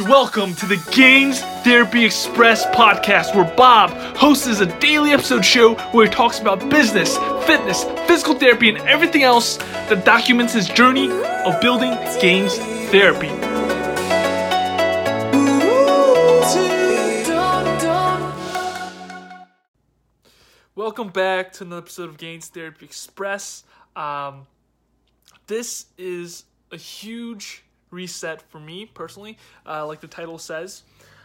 Welcome to the Gains Therapy Express podcast, where Bob hosts a daily episode show where he talks about business, fitness, physical therapy, and everything else that documents his journey of building Gains Therapy. Welcome back to another episode of Gains Therapy Express. Um, this is a huge reset for me personally, uh, like the title says,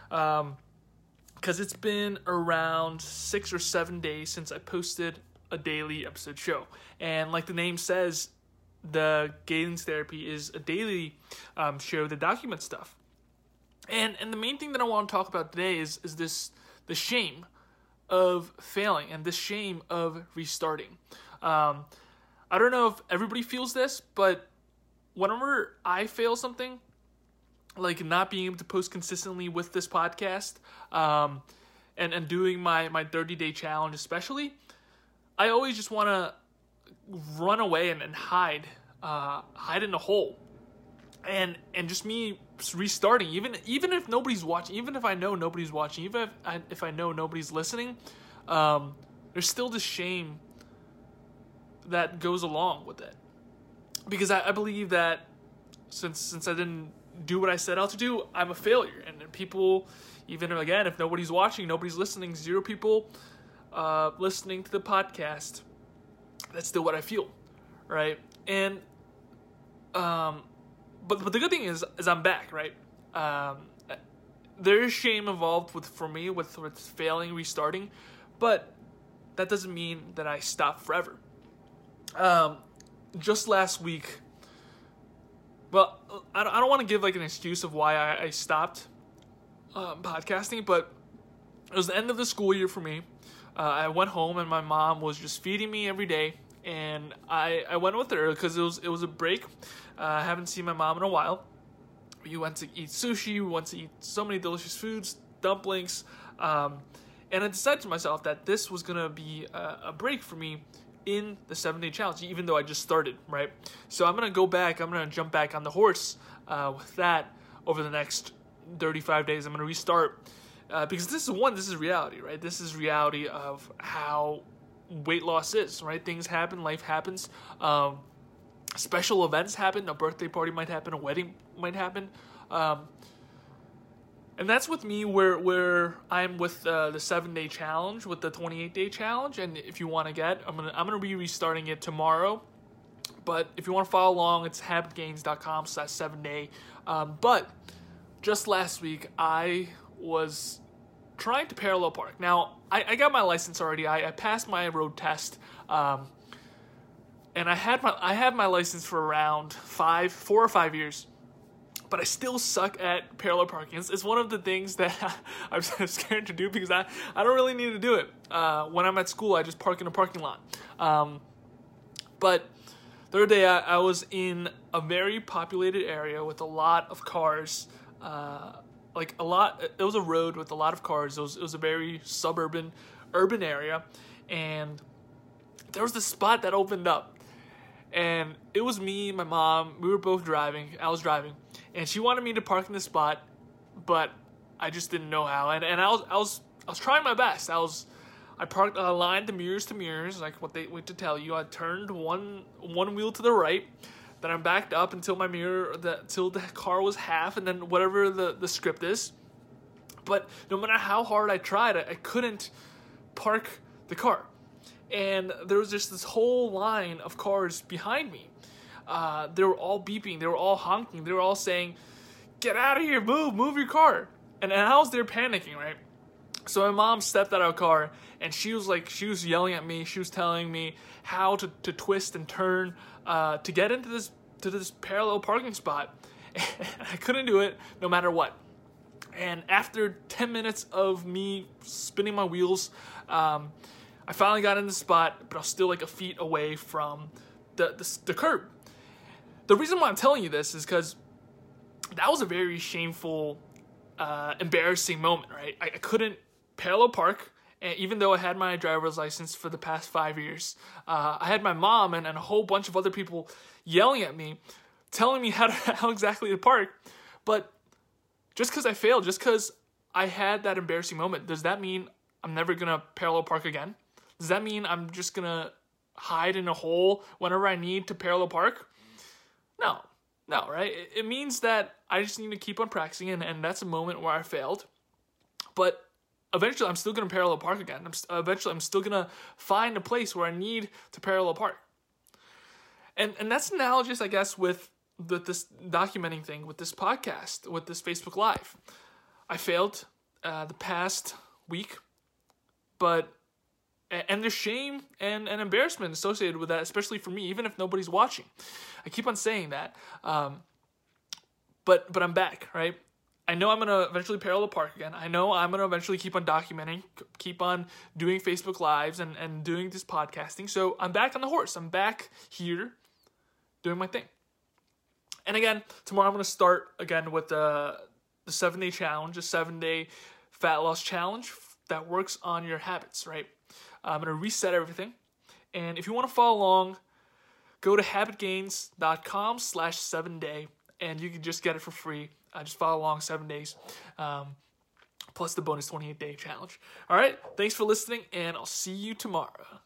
because um, it's been around six or seven days since I posted a daily episode show, and like the name says, the Gains Therapy is a daily um, show that documents stuff, and and the main thing that I want to talk about today is is this the shame of failing and the shame of restarting. Um, I don't know if everybody feels this, but whenever I fail something, like not being able to post consistently with this podcast, um, and and doing my my thirty day challenge especially, I always just want to run away and, and hide, uh, hide in a hole, and and just me restarting. Even even if nobody's watching, even if I know nobody's watching, even if I, if I know nobody's listening, um, there's still this shame that goes along with it because I, I believe that since since I didn't do what I set out to do, I'm a failure. And people, even again, if nobody's watching, nobody's listening, zero people uh, listening to the podcast, that's still what I feel, right? And um, but but the good thing is is I'm back, right? Um, there is shame involved with for me with with failing, restarting, but that doesn't mean that I stop forever. Um, just last week, well, I don't, want to give like an excuse of why I, stopped um, podcasting, but it was the end of the school year for me. Uh, I went home and my mom was just feeding me every day, and I, I went with her because it was it was a break. Uh, I haven't seen my mom in a while. We went to eat sushi. We went to eat so many delicious foods, dumplings, um, and I decided to myself that this was gonna be a, a break for me in the seven day challenge, even though I just started, right? So I'm gonna go back, I'm gonna jump back on the horse uh, with that over the next 35 days. I'm gonna restart uh, because this is one, this is reality, right? This is reality of how weight loss is, right? Things happen, life happens. Um, special events happen, a birthday party might happen, a wedding might happen. Um, and that's with me where where I'm with uh, the seven day challenge with the 28 day challenge. And if you want to get I'm gonna I'm gonna be restarting it tomorrow. But if you want to follow along it's habitgains.com slash seven day um, but just last week I was trying to parallel park. Now I, I got my license already. I, I passed my road test um, and I had my I had my license for around five four or five years but I still suck at parallel parking. It's, it's one of the things that I'm scared to do because I, I don't really need to do it. Uh, when I'm at school, I just park in a parking lot. Um, but the other day, I, I, was in a very populated area with a lot of cars. Uh, like a lot, it was a road with a lot of cars. It was, it was a very suburban, urban area. And there was this spot that opened up. And it was me, my mom, we were both driving. I was driving and she wanted me to park in the spot, but I just didn't know how. And and I was I was I was trying my best. I was I parked I aligned the mirrors to mirrors, like what they went to tell you. I turned one one wheel to the right, then I backed up until my mirror the until the car was half, and then whatever the the script is. But no matter how hard I tried, I, I couldn't park the car, and there was just this whole line of cars behind me uh, they were all beeping, they were all honking, they were all saying, "Get out of here! Move! Move your car!" And, and I was there panicking, right? So my mom stepped out of our car and she was like, she was yelling at me. She was telling me how to, to twist and turn uh, to get into this to this parallel parking spot. And I couldn't do it no matter what. And after 10 minutes of me spinning my wheels, um, I finally got in the spot, but I was still like a feet away from the, the, the curb the reason why I'm telling you this is because that was a very shameful, uh, embarrassing moment, right? I, I couldn't parallel park, and even though I had my driver's license for the past five years, uh, I had my mom and, and a whole bunch of other people yelling at me, telling me how to, how exactly to park, but just because I failed, just because I had that embarrassing moment, does that mean I'm never gonna parallel park again? Does that mean I'm just gonna hide in a hole whenever I need to parallel park? No, no, right? It, means that I just need to keep on practicing, and, and that's a moment where I failed. But eventually, I'm still gonna parallel park again. I'm st- eventually, I'm still gonna find a place where I need to parallel park. And and that's analogous, I guess, with the, this documenting thing, with this podcast, with this Facebook Live. I failed uh, the past week, but and there's shame and, and embarrassment associated with that, especially for me, even if nobody's watching. I keep on saying that, um, but but I'm back, right? I know I'm gonna eventually parallel park again. I know I'm gonna eventually keep on documenting, keep on doing Facebook lives and and doing this podcasting. So I'm back on the horse. I'm back here, doing my thing. And again, tomorrow I'm gonna start again with the the seven day challenge, a seven day fat loss challenge that works on your habits, right? I'm going to reset everything. And if you want to follow along, go to habitgains.com slash seven day and you can just get it for free. Uh, just follow along seven days. Um, plus the bonus 28 day challenge. All right. Thanks for listening and I'll see you tomorrow.